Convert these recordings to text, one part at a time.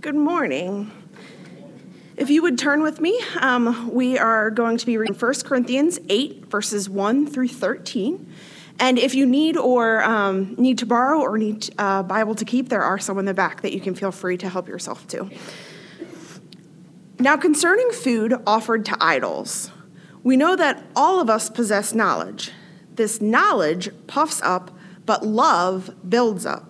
Good morning. If you would turn with me, um, we are going to be reading 1 Corinthians 8, verses 1 through 13. And if you need or um, need to borrow or need a uh, Bible to keep, there are some in the back that you can feel free to help yourself to. Now, concerning food offered to idols, we know that all of us possess knowledge. This knowledge puffs up, but love builds up.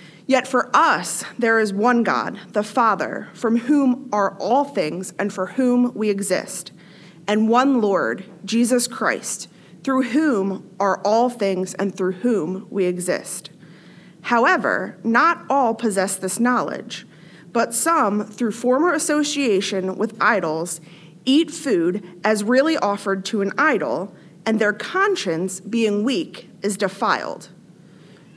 Yet for us, there is one God, the Father, from whom are all things and for whom we exist, and one Lord, Jesus Christ, through whom are all things and through whom we exist. However, not all possess this knowledge, but some, through former association with idols, eat food as really offered to an idol, and their conscience, being weak, is defiled.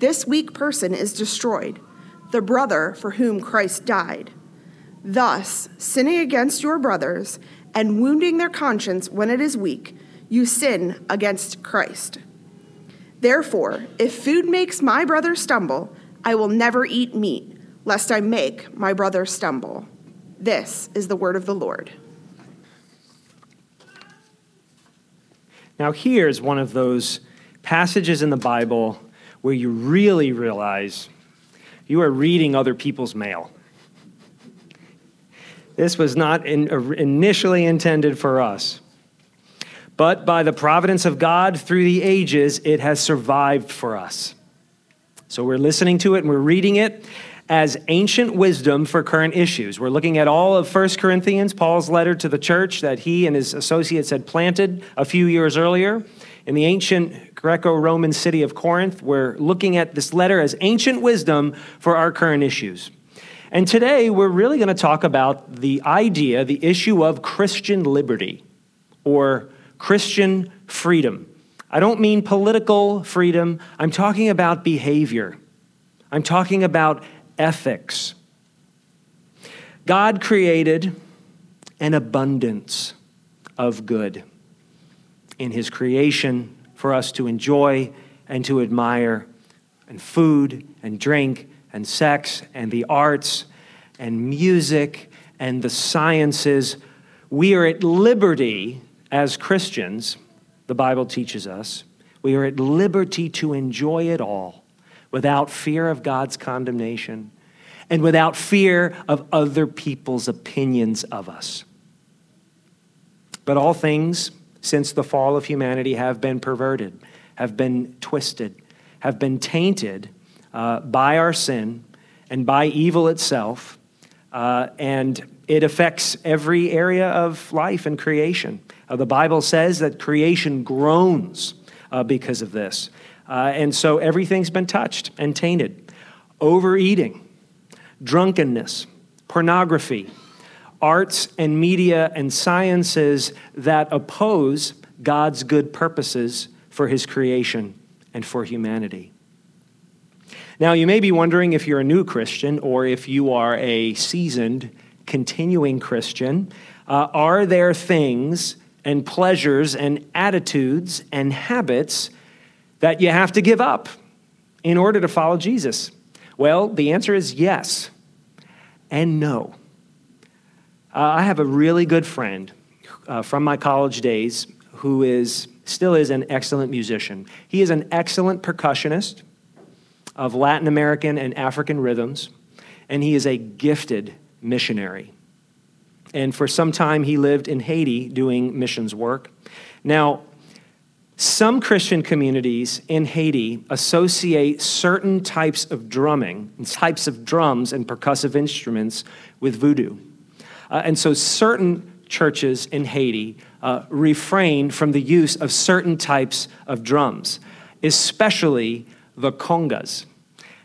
this weak person is destroyed, the brother for whom Christ died. Thus, sinning against your brothers and wounding their conscience when it is weak, you sin against Christ. Therefore, if food makes my brother stumble, I will never eat meat, lest I make my brother stumble. This is the word of the Lord. Now, here's one of those passages in the Bible where you really realize you are reading other people's mail. This was not in, uh, initially intended for us. But by the providence of God through the ages, it has survived for us. So we're listening to it and we're reading it as ancient wisdom for current issues. We're looking at all of 1 Corinthians, Paul's letter to the church that he and his associates had planted a few years earlier in the ancient Greco Roman city of Corinth. We're looking at this letter as ancient wisdom for our current issues. And today we're really going to talk about the idea, the issue of Christian liberty or Christian freedom. I don't mean political freedom, I'm talking about behavior, I'm talking about ethics. God created an abundance of good in his creation for us to enjoy and to admire, and food and drink and sex and the arts and music and the sciences. We are at liberty as Christians, the Bible teaches us, we are at liberty to enjoy it all without fear of God's condemnation and without fear of other people's opinions of us. But all things since the fall of humanity have been perverted, have been twisted, have been tainted uh, by our sin and by evil itself. Uh, and it affects every area of life and creation. Uh, the Bible says that creation groans uh, because of this. Uh, and so everything's been touched and tainted. Overeating, drunkenness, pornography, arts and media and sciences that oppose God's good purposes for his creation and for humanity. Now, you may be wondering if you're a new Christian or if you are a seasoned, continuing Christian. Uh, are there things and pleasures and attitudes and habits that you have to give up in order to follow Jesus? Well, the answer is yes and no. Uh, I have a really good friend uh, from my college days who is still is an excellent musician. He is an excellent percussionist of Latin American and African rhythms, and he is a gifted missionary. and for some time he lived in Haiti doing missions work. Now, some Christian communities in Haiti associate certain types of drumming, types of drums and percussive instruments with voodoo. Uh, and so certain churches in Haiti uh, refrain from the use of certain types of drums, especially the congas.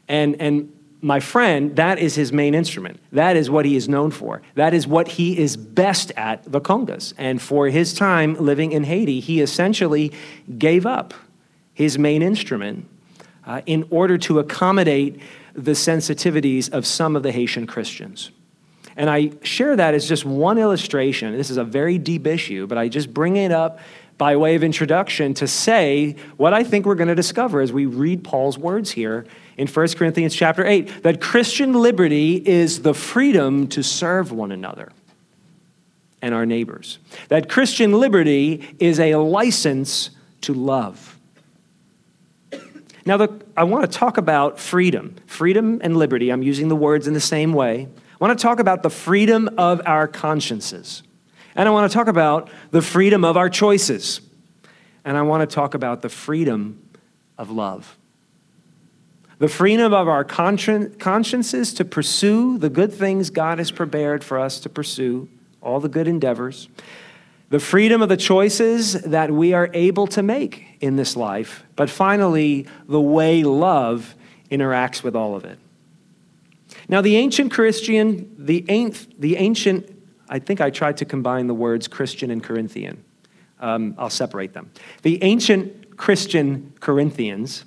And, and my friend, that is his main instrument. That is what he is known for. That is what he is best at, the congas. And for his time living in Haiti, he essentially gave up his main instrument uh, in order to accommodate the sensitivities of some of the Haitian Christians. And I share that as just one illustration. This is a very deep issue, but I just bring it up by way of introduction to say what I think we're going to discover as we read Paul's words here in 1 Corinthians chapter 8 that Christian liberty is the freedom to serve one another and our neighbors. That Christian liberty is a license to love. Now, the, I want to talk about freedom. Freedom and liberty, I'm using the words in the same way. I want to talk about the freedom of our consciences. And I want to talk about the freedom of our choices. And I want to talk about the freedom of love. The freedom of our consciences to pursue the good things God has prepared for us to pursue, all the good endeavors. The freedom of the choices that we are able to make in this life. But finally, the way love interacts with all of it. Now, the ancient Christian, the, the ancient, I think I tried to combine the words Christian and Corinthian. Um, I'll separate them. The ancient Christian Corinthians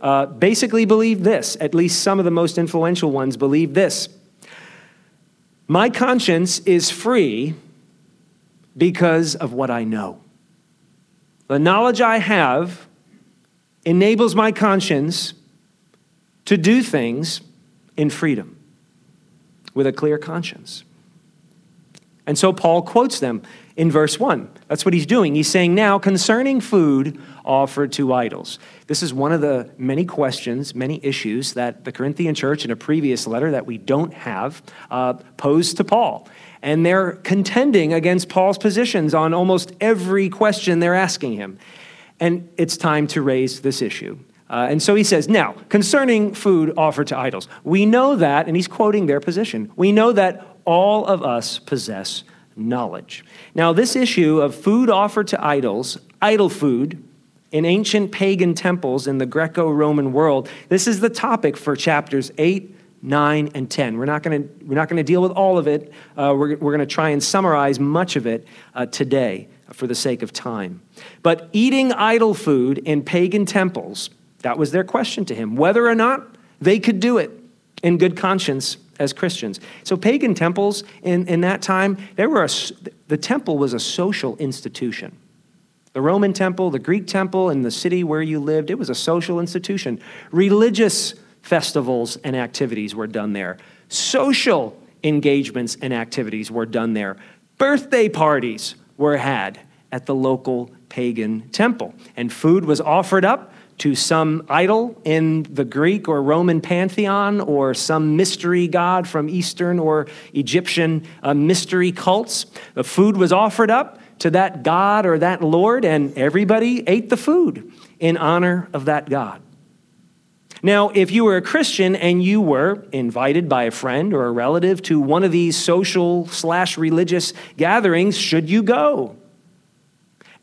uh, basically believed this, at least some of the most influential ones believed this. My conscience is free because of what I know. The knowledge I have enables my conscience to do things in freedom with a clear conscience. And so Paul quotes them in verse 1. That's what he's doing. He's saying, Now, concerning food offered to idols. This is one of the many questions, many issues that the Corinthian church in a previous letter that we don't have uh, posed to Paul. And they're contending against Paul's positions on almost every question they're asking him. And it's time to raise this issue. Uh, and so he says, now, concerning food offered to idols, we know that, and he's quoting their position, we know that all of us possess knowledge. Now, this issue of food offered to idols, idol food, in ancient pagan temples in the Greco Roman world, this is the topic for chapters 8, 9, and 10. We're not going to deal with all of it. Uh, we're we're going to try and summarize much of it uh, today for the sake of time. But eating idol food in pagan temples that was their question to him, whether or not they could do it in good conscience as Christians. So, pagan temples in, in that time, they were a, the temple was a social institution. The Roman temple, the Greek temple, in the city where you lived, it was a social institution. Religious festivals and activities were done there. Social engagements and activities were done there. Birthday parties were had at the local pagan temple. And food was offered up to some idol in the Greek or Roman pantheon or some mystery god from Eastern or Egyptian uh, mystery cults. The food was offered up to that god or that lord, and everybody ate the food in honor of that god. Now, if you were a Christian and you were invited by a friend or a relative to one of these social slash religious gatherings, should you go?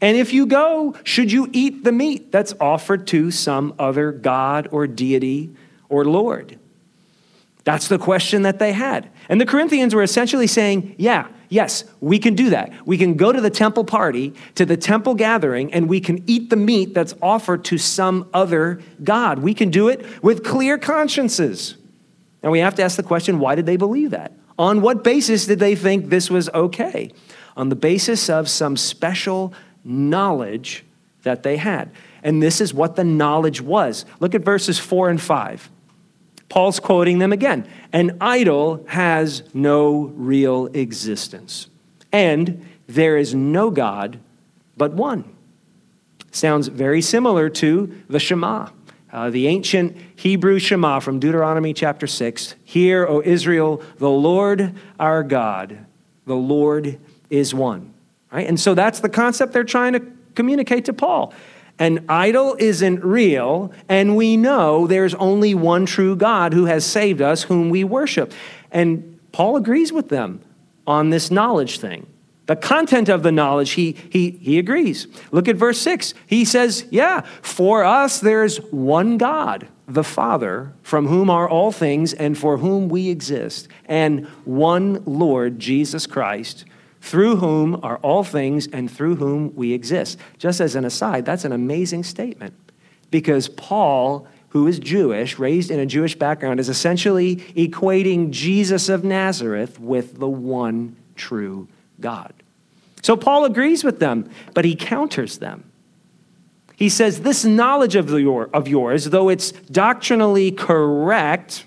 And if you go, should you eat the meat that's offered to some other god or deity or Lord? That's the question that they had. And the Corinthians were essentially saying, yeah, yes, we can do that. We can go to the temple party, to the temple gathering, and we can eat the meat that's offered to some other God. We can do it with clear consciences. And we have to ask the question why did they believe that? On what basis did they think this was okay? On the basis of some special knowledge that they had. And this is what the knowledge was. Look at verses 4 and 5. Paul's quoting them again. An idol has no real existence, and there is no God but one. Sounds very similar to the Shema, uh, the ancient Hebrew Shema from Deuteronomy chapter 6. Hear, O Israel, the Lord our God, The Lord is one. Right? And so that's the concept they're trying to communicate to Paul. An idol isn't real, and we know there's only one true God who has saved us, whom we worship. And Paul agrees with them on this knowledge thing. The content of the knowledge, he, he, he agrees. Look at verse 6. He says, Yeah, for us there's one God, the Father, from whom are all things and for whom we exist, and one Lord, Jesus Christ, through whom are all things and through whom we exist. Just as an aside, that's an amazing statement because Paul, who is Jewish, raised in a Jewish background, is essentially equating Jesus of Nazareth with the one true God. So Paul agrees with them, but he counters them. He says, This knowledge of, your, of yours, though it's doctrinally correct,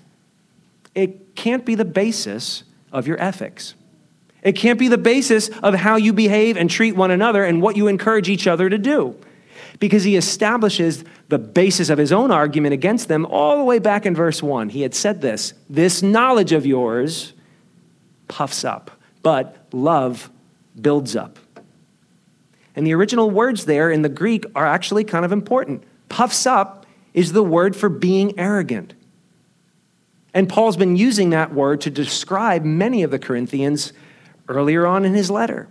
it can't be the basis of your ethics. It can't be the basis of how you behave and treat one another and what you encourage each other to do. Because he establishes the basis of his own argument against them all the way back in verse 1. He had said this This knowledge of yours puffs up, but love builds up. And the original words there in the Greek are actually kind of important. Puffs up is the word for being arrogant. And Paul's been using that word to describe many of the Corinthians earlier on in his letter.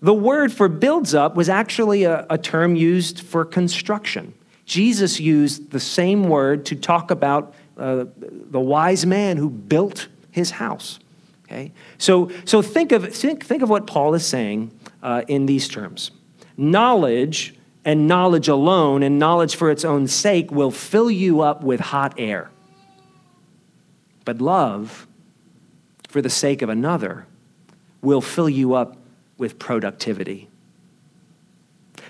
The word for builds up was actually a, a, term used for construction. Jesus used the same word to talk about uh, the wise man who built his house. Okay? So, so think, of, think, think of what Paul is saying uh, in these terms. Knowledge and knowledge alone and knowledge for its own sake will fill you up with hot air. But love for the sake of another will fill you up with productivity.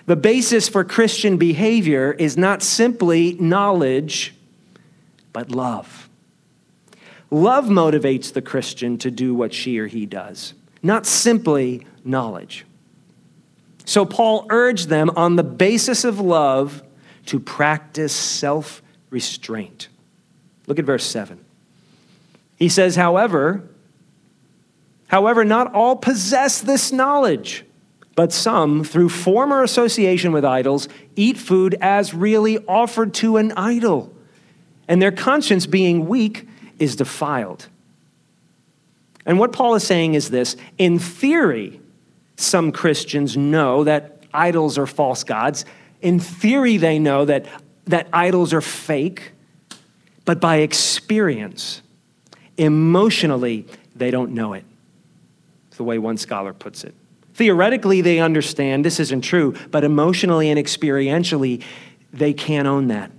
The basis for Christian behavior is not simply knowledge, but love. Love motivates the Christian to do what she or he does, not simply knowledge. So Paul urged them on the basis of love to practice self restraint. Look at verse 7. He says, however, However, not all possess this knowledge, but some, through former association with idols, eat food as really offered to an idol, and their conscience, being weak, is defiled. And what Paul is saying is this in theory, some Christians know that idols are false gods. In theory, they know that, that idols are fake. But by experience, emotionally, they don't know it the way one scholar puts it. Theoretically, they understand this isn't true, but emotionally and experientially, they can't own that.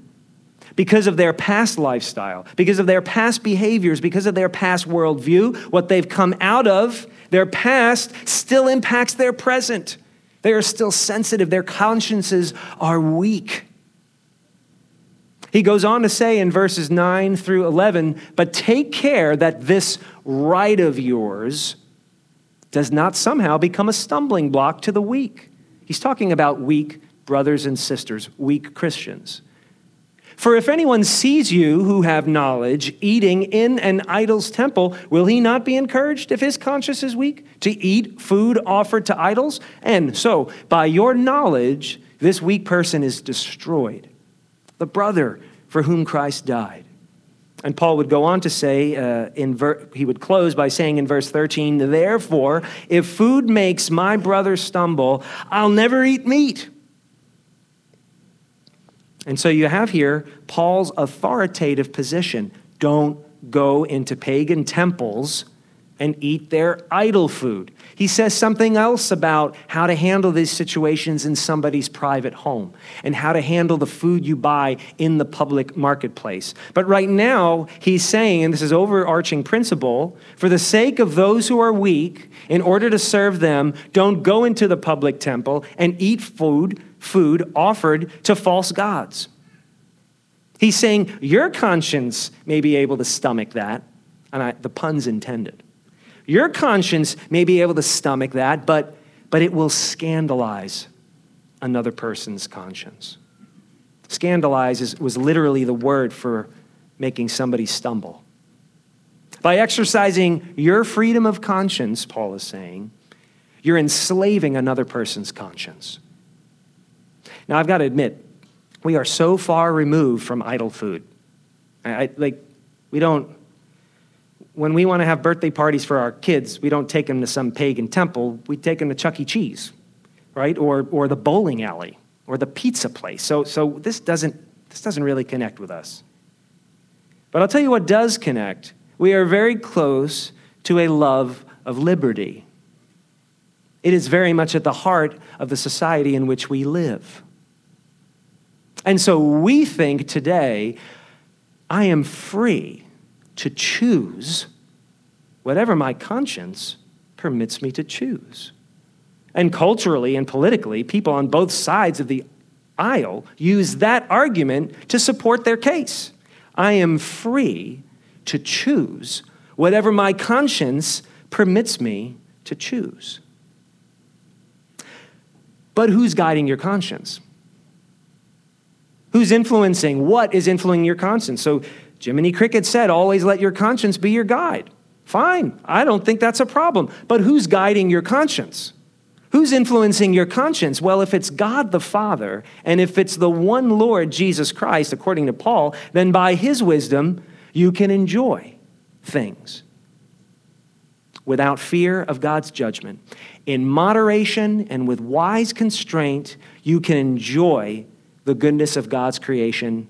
Because of their past lifestyle, because of their past behaviors, because of their past worldview, what they've come out of, their past still impacts their present. They are still sensitive, their consciences are weak. He goes on to say in verses 9 through 11, but take care that this right of yours does not somehow become a stumbling block to the weak. He's talking about weak brothers and sisters, weak Christians. For if anyone sees you who have knowledge eating in an idol's temple, will he not be encouraged if his conscience is weak to eat food offered to idols? And so, by your knowledge, this weak person is destroyed. The brother for whom Christ died. And Paul would go on to say, uh, in ver- he would close by saying in verse 13, Therefore, if food makes my brother stumble, I'll never eat meat. And so you have here Paul's authoritative position. Don't go into pagan temples and eat their idol food. He says something else about how to handle these situations in somebody's private home and how to handle the food you buy in the public marketplace. But right now, he's saying, and this is overarching principle, for the sake of those who are weak, in order to serve them, don't go into the public temple and eat food, food offered to false gods. He's saying your conscience may be able to stomach that, and I, the pun's intended. Your conscience may be able to stomach that, but, but it will scandalize another person's conscience. Scandalize is, was literally the word for making somebody stumble. By exercising your freedom of conscience, Paul is saying, you're enslaving another person's conscience. Now, I've got to admit, we are so far removed from idol food. I, I, like, we don't, when we want to have birthday parties for our kids, we don't take them to some pagan temple, we take them to Chuck E. Cheese, right? Or, or the bowling alley or the pizza place. So, so this, doesn't, this doesn't really connect with us. But I'll tell you what does connect. We are very close to a love of liberty. It is very much at the heart of the society in which we live. And so we think today, I am free to choose whatever my conscience permits me to choose. And culturally and politically, people on both sides of the aisle use that argument to support their case. I am free to choose whatever my conscience permits me to choose. But who's guiding your conscience? Who's influencing? What is influencing your conscience? So Jiminy Cricket said, always let your conscience be your guide. Fine, I don't think that's a problem. But who's guiding your conscience? Who's influencing your conscience? Well, if it's God the Father, and if it's the one Lord Jesus Christ, according to Paul, then by his wisdom, you can enjoy things without fear of God's judgment. In moderation and with wise constraint, you can enjoy the goodness of God's creation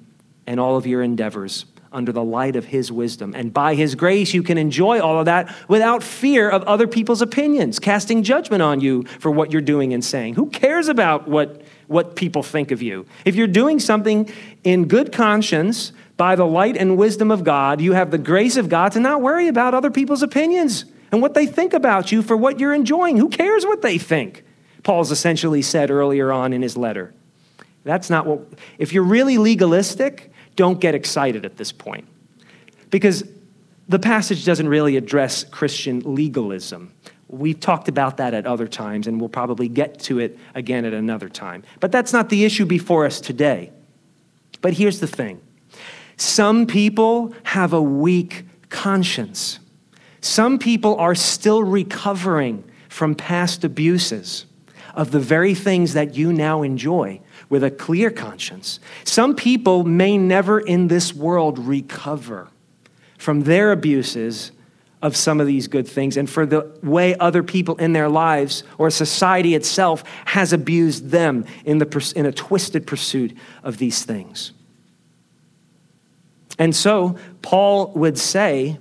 and all of your endeavors under the light of His wisdom. And by His grace, you can enjoy all of that without fear of other people's opinions, casting judgment on you for what you're doing and saying. Who cares about what, what people think of you? If you're doing something in good conscience, by the light and wisdom of God, you have the grace of God to not worry about other people's opinions and what they think about you for what you're enjoying. Who cares what they think? Paul's essentially said earlier on in his letter. That's not what, if you're really legalistic, don't get excited at this point. Because the passage doesn't really address Christian legalism. We've talked about that at other times, and we'll probably get to it again at another time. But that's not the issue before us today. But here's the thing some people have a weak conscience, some people are still recovering from past abuses of the very things that you now enjoy with a clear conscience. Some people may never in this world recover from their abuses of some of these good things and for the way other people in their lives or society itself has abused them in, the, in a twisted pursuit of these things. And so, Paul would say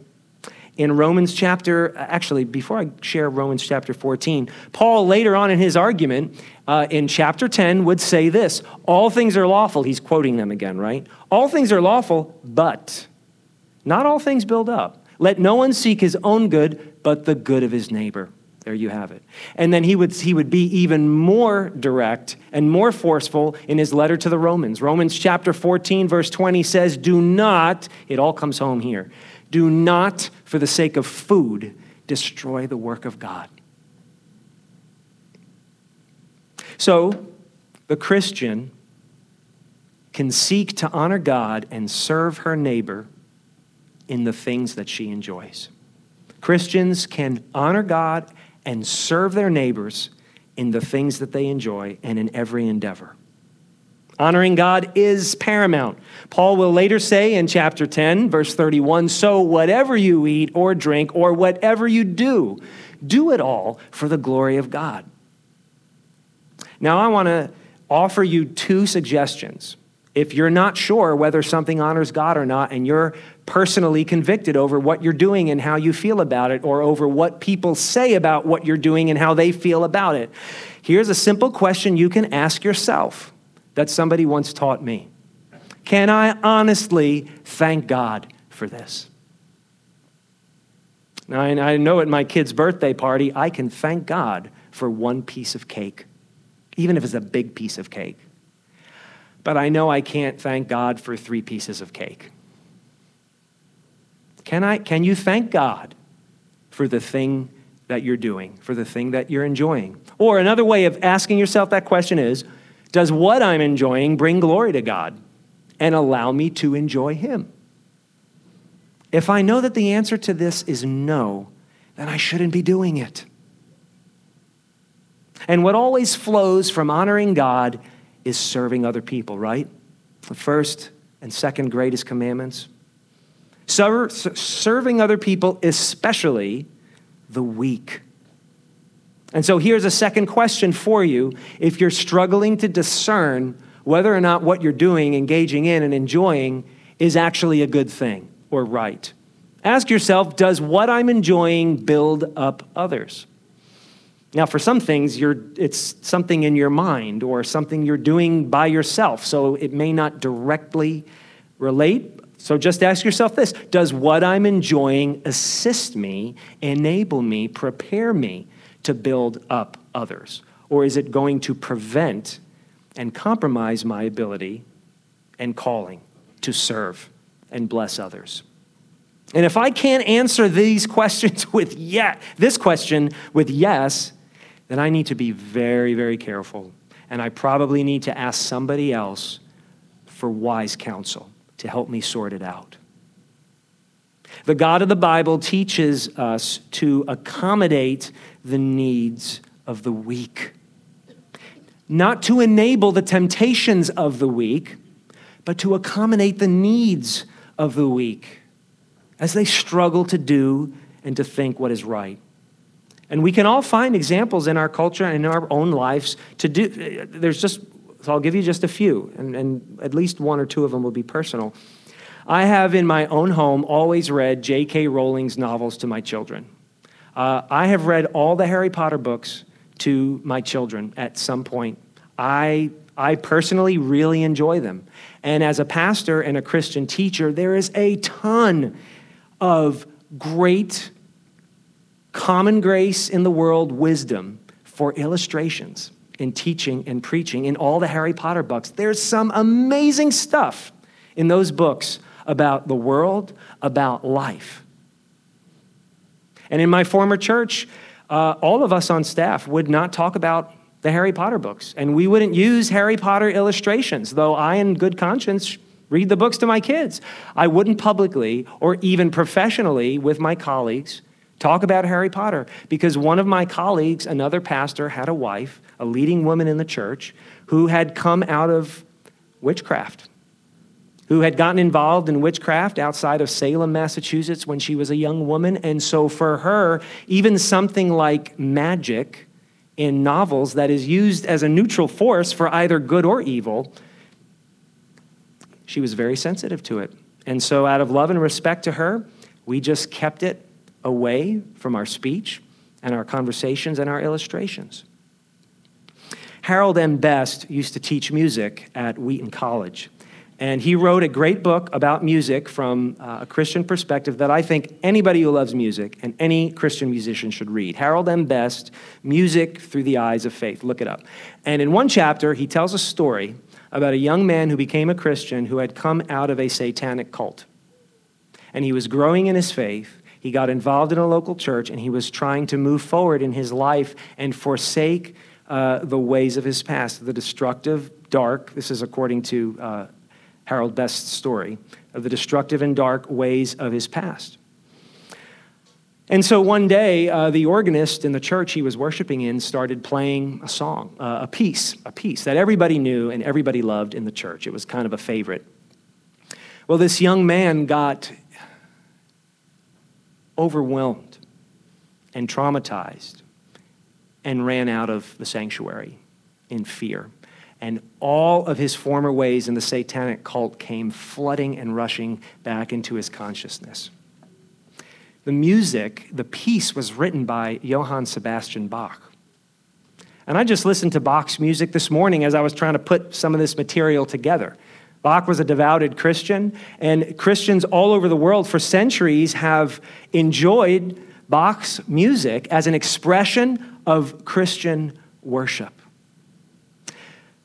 in Romans chapter, actually, before I share Romans chapter 14, Paul later on in his argument uh, in chapter 10 would say this All things are lawful. He's quoting them again, right? All things are lawful, but not all things build up. Let no one seek his own good, but the good of his neighbor. There you have it. And then he would, he would be even more direct and more forceful in his letter to the Romans. Romans chapter 14, verse 20 says, Do not, it all comes home here, do not, for the sake of food, destroy the work of God. So, the Christian can seek to honor God and serve her neighbor in the things that she enjoys. Christians can honor God and serve their neighbors in the things that they enjoy and in every endeavor. Honoring God is paramount. Paul will later say in chapter 10, verse 31 So, whatever you eat or drink or whatever you do, do it all for the glory of God. Now, I want to offer you two suggestions. If you're not sure whether something honors God or not, and you're personally convicted over what you're doing and how you feel about it, or over what people say about what you're doing and how they feel about it, here's a simple question you can ask yourself that somebody once taught me Can I honestly thank God for this? Now, I know at my kid's birthday party, I can thank God for one piece of cake even if it's a big piece of cake. But I know I can't thank God for three pieces of cake. Can, I, can you thank God for the thing that you're doing, for the thing that you're enjoying? Or another way of asking yourself that question is Does what I'm enjoying bring glory to God and allow me to enjoy Him? If I know that the answer to this is no, then I shouldn't be doing it. And what always flows from honoring God is serving other people, right? The first and second greatest commandments. serving other people, especially the weak. And so here's a second question for you. If you're struggling to discern whether or not what you're doing, engaging in, and enjoying is actually a good thing or right, ask yourself Does what I'm enjoying build up others? Now, for some things, it's something in your mind or something you're doing by yourself, so it may not directly relate. So just ask yourself this Does what I'm enjoying assist me, enable me, prepare me to build up others? Or is it going to prevent and compromise my ability and calling to serve and bless others? And if I can't answer these questions with yes, this question with yes, then I need to be very, very careful. And I probably need to ask somebody else for wise counsel to help me sort it out. The God of the Bible teaches us to accommodate the needs of the weak, not to enable the temptations of the weak, but to accommodate the needs of the weak as they struggle to do and to think what is right. And we can all find examples in our culture and in our own lives to do. There's just, so I'll give you just a few, and, and at least one or two of them will be personal. I have in my own home always read J.K. Rowling's novels to my children. Uh, I have read all the Harry Potter books to my children at some point. I, I personally really enjoy them. And as a pastor and a Christian teacher, there is a ton of great common grace in the world wisdom for illustrations in teaching and preaching in all the Harry Potter books. There's some amazing stuff in those books about the world, about life. And in my former church, uh, all of us on staff would not talk about the Harry Potter books, and we wouldn't use Harry Potter illustrations, though I, in good conscience, read the books to my kids. I wouldn't publicly or even professionally with my colleagues Talk about Harry Potter because one of my colleagues, another pastor, had a wife, a leading woman in the church, who had come out of witchcraft, who had gotten involved in witchcraft outside of Salem, Massachusetts when she was a young woman. And so for her, even something like magic in novels that is used as a neutral force for either good or evil, she was very sensitive to it. And so, out of love and respect to her, we just kept it away from our speech and our conversations and our illustrations. Harold M. Best used to teach music at Wheaton College. And he wrote a great book about music from uh, a Christian perspective that I think anybody who loves music and any Christian musician should read. Harold M. Best, Music Through the Eyes of Faith. Look it up. And in one chapter, he tells a story about a young man who became a Christian who had come out of a satanic cult. And he was growing in his faith, he got involved in a local church and he was trying to move forward in his life and forsake uh, the ways of his past, the destructive, dark, this is according to uh, Harold Best's story, of the destructive and dark ways of his past. And so one day, uh, the organist in the church he was worshiping in started playing a song, uh, a piece, a piece that everybody knew and everybody loved in the church. It was kind of a favorite. Well, this young man got overwhelmed and traumatized and ran out of the sanctuary in fear. And all of his former ways in the satanic cult came flooding and rushing back into his consciousness. The music, the piece was written by Johann Sebastian Bach. And I just listened to Bach's music this morning as I was trying to put some of this material together. Bach was a devoted Christian, and Christians all over the world for centuries have enjoyed Bach's music as an expression of Christian worship.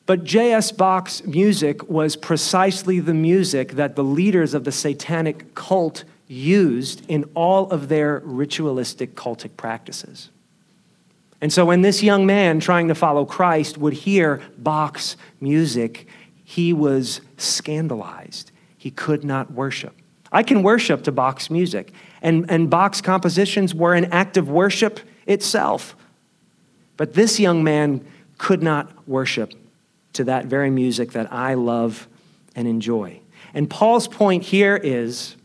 But J.S. Bach's music was precisely the music that the leaders of the satanic cult used in all of their ritualistic cultic practices. And so when this young man trying to follow Christ would hear Bach's music, he was scandalized. He could not worship. I can worship to Bach's music. And, and Bach's compositions were an act of worship itself. But this young man could not worship to that very music that I love and enjoy. And Paul's point here is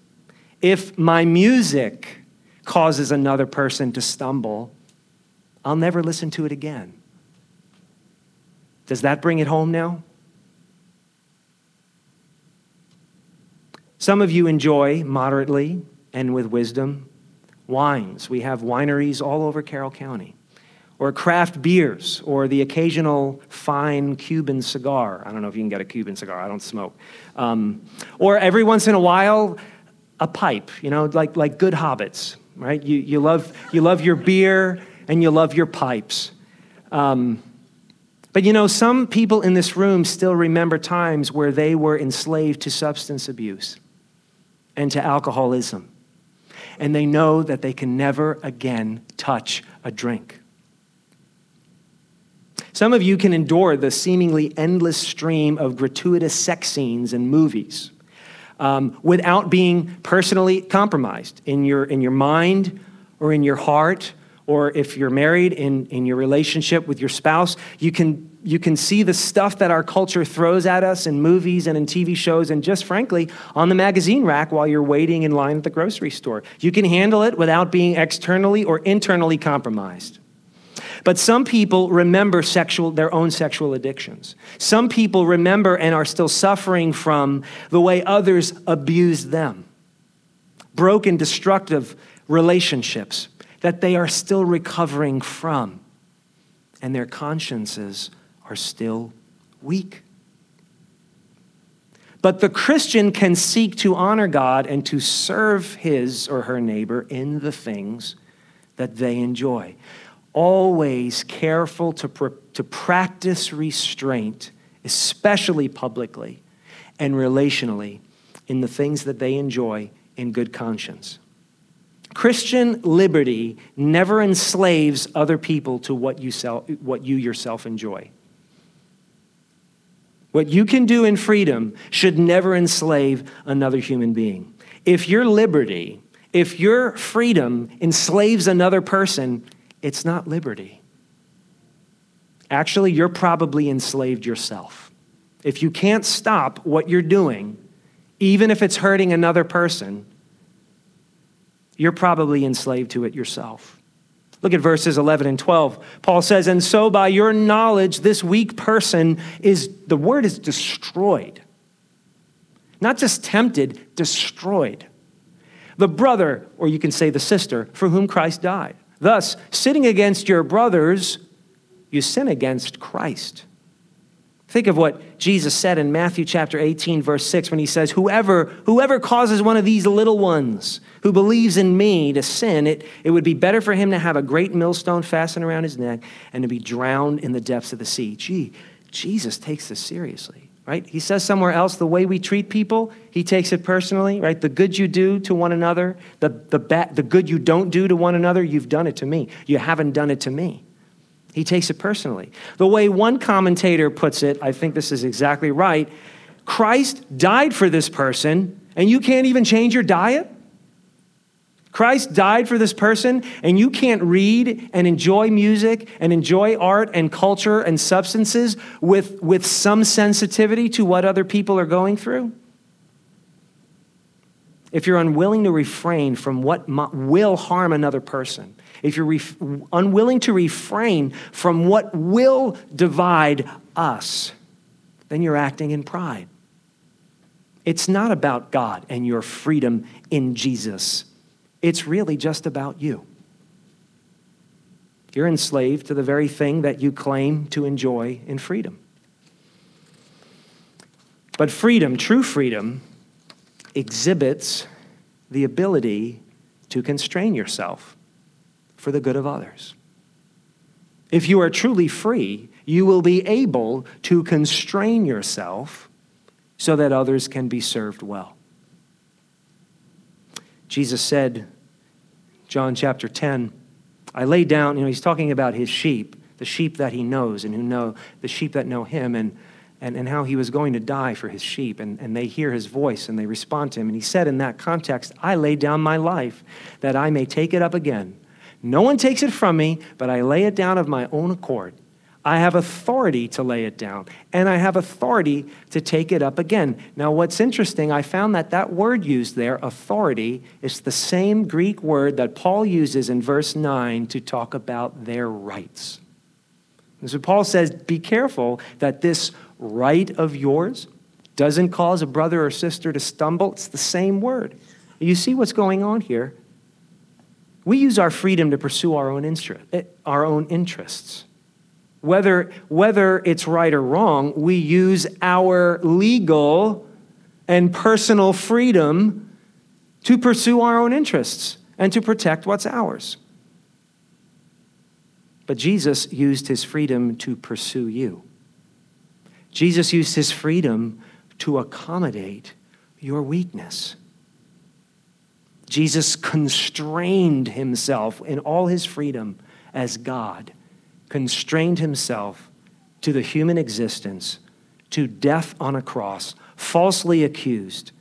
if my music causes another person to stumble, I'll never listen to it again. Does that bring it home now? Some of you enjoy moderately and with wisdom wines. We have wineries all over Carroll County or craft beers, or the occasional fine Cuban cigar. I don't know if you can get a Cuban cigar, I don't smoke. Um, or every once in a while, a pipe, you know, like, like good hobbits, right? You, you, love, you love your beer and you love your pipes. Um, but you know, some people in this room still remember times where they were enslaved to substance abuse and to alcoholism. And they know that they can never again touch a drink. Some of you can endure the seemingly endless stream of gratuitous sex scenes in movies um, without being personally compromised in your, in your mind or in your heart, or if you're married, in, in your relationship with your spouse. You can, you can see the stuff that our culture throws at us in movies and in TV shows, and just frankly, on the magazine rack while you're waiting in line at the grocery store. You can handle it without being externally or internally compromised. But some people remember sexual, their own sexual addictions. Some people remember and are still suffering from the way others abused them. Broken, destructive relationships that they are still recovering from. And their consciences are still weak. But the Christian can seek to honor God and to serve his or her neighbor in the things that they enjoy always careful to, pr- to practice restraint, especially publicly and relationally, in the things that they enjoy in good conscience. Christian liberty never enslaves other people to what you, sell, what you yourself enjoy. What you can do in freedom should never enslave another human being. If your liberty, if your freedom enslaves another person, it's not liberty. Actually, you're probably enslaved yourself. If you can't stop what you're doing, even if it's hurting another person, you're probably enslaved to it yourself. Look at verses 11 and 12. Paul says, And so by your knowledge, this weak person is, the word is destroyed. Not just tempted, destroyed. The brother, or you can say the sister, for whom Christ died. Thus, sitting against your brothers, you sin against Christ. Think of what Jesus said in Matthew chapter 18 verse 6 when he says whoever whoever causes one of these little ones who believes in me to sin it it would be better for him to have a great millstone fastened around his neck and to be drowned in the depths of the sea. Gee, Jesus takes this seriously right? He says somewhere else the way we treat people, he takes it personally, right? The good you do to one another, the, the, bad, the good you don't do to one another, you've done it to me. You haven't done it to me. He takes it personally. The way one commentator puts it, I think this is exactly right Christ died for this person, and you can't even change your diet? Christ died for this person, and you can't read and enjoy music and enjoy art and culture and substances with, with some sensitivity to what other people are going through? If you're unwilling to refrain from what will harm another person, if you're ref- unwilling to refrain from what will divide us, then you're acting in pride. It's not about God and your freedom in Jesus. It's really just about you. You're enslaved to the very thing that you claim to enjoy in freedom. But freedom, true freedom, exhibits the ability to constrain yourself for the good of others. If you are truly free, you will be able to constrain yourself so that others can be served well. Jesus said, John chapter 10, I lay down, you know, he's talking about his sheep, the sheep that he knows and who know, the sheep that know him. And, and, and how he was going to die for his sheep. And, and they hear his voice and they respond to him. And he said in that context, I lay down my life that I may take it up again. No one takes it from me, but I lay it down of my own accord. I have authority to lay it down, and I have authority to take it up again. Now, what's interesting, I found that that word used there, authority, is the same Greek word that Paul uses in verse 9 to talk about their rights. And so Paul says, Be careful that this right of yours doesn't cause a brother or sister to stumble. It's the same word. You see what's going on here? We use our freedom to pursue our own, eh, our own interests. Whether, whether it's right or wrong, we use our legal and personal freedom to pursue our own interests and to protect what's ours. But Jesus used his freedom to pursue you. Jesus used his freedom to accommodate your weakness. Jesus constrained himself in all his freedom as God, constrained himself to the human existence, to death on a cross, falsely accused,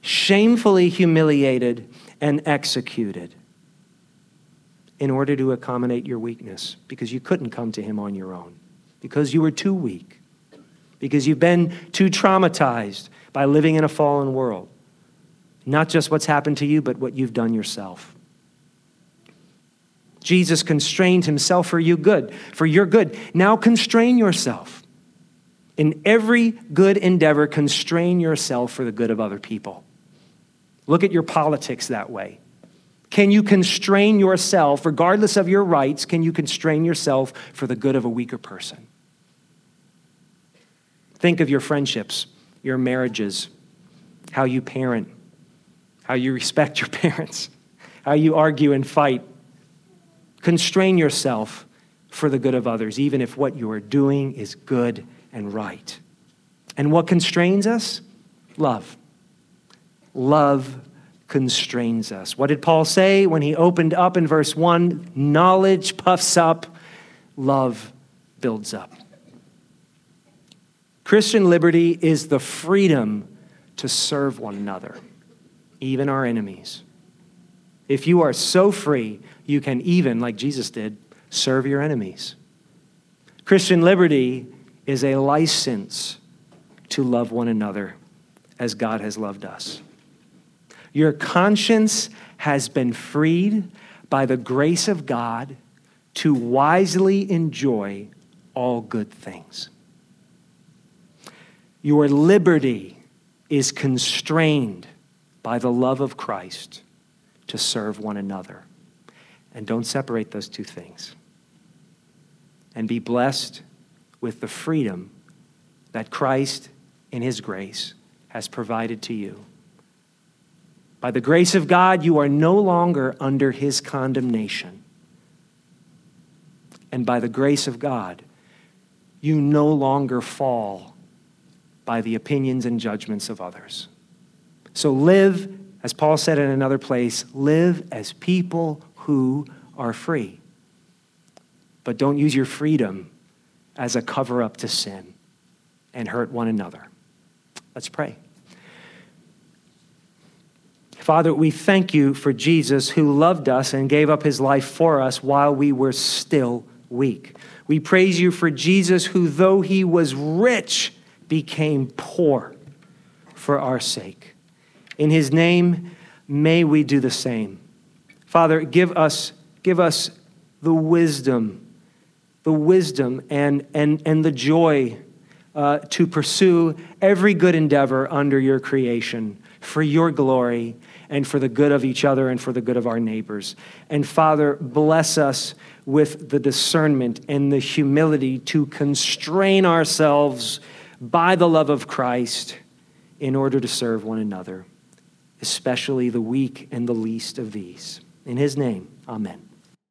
shamefully humiliated, and executed in order to accommodate your weakness because you couldn't come to him on your own, because you were too weak because you've been too traumatized by living in a fallen world. Not just what's happened to you, but what you've done yourself. Jesus constrained himself for you good, for your good. Now constrain yourself. In every good endeavor, constrain yourself for the good of other people. Look at your politics that way. Can you constrain yourself, regardless of your rights, can you constrain yourself for the good of a weaker person? Think of your friendships, your marriages, how you parent, how you respect your parents, how you argue and fight. Constrain yourself for the good of others, even if what you are doing is good and right. And what constrains us? Love. Love constrains us. What did Paul say when he opened up in verse 1? Knowledge puffs up, love builds up. Christian liberty is the freedom to serve one another, even our enemies. If you are so free, you can even, like Jesus did, serve your enemies. Christian liberty is a license to love one another as God has loved us. Your conscience has been freed by the grace of God to wisely enjoy all good things. Your liberty is constrained by the love of Christ to serve one another. And don't separate those two things. And be blessed with the freedom that Christ, in His grace, has provided to you. By the grace of God, you are no longer under His condemnation. And by the grace of God, you no longer fall by the opinions and judgments of others. So live, as Paul said in another place, live as people who are free. But don't use your freedom as a cover up to sin and hurt one another. Let's pray. Father, we thank you for Jesus who loved us and gave up his life for us while we were still weak. We praise you for Jesus who, though he was rich, became poor for our sake. In his name, may we do the same. Father, give us, give us the wisdom, the wisdom and, and, and the joy uh, to pursue every good endeavor under your creation for your glory and for the good of each other and for the good of our neighbors. And Father, bless us with the discernment and the humility to constrain ourselves by the love of Christ in order to serve one another, especially the weak and the least of these. In his name, amen.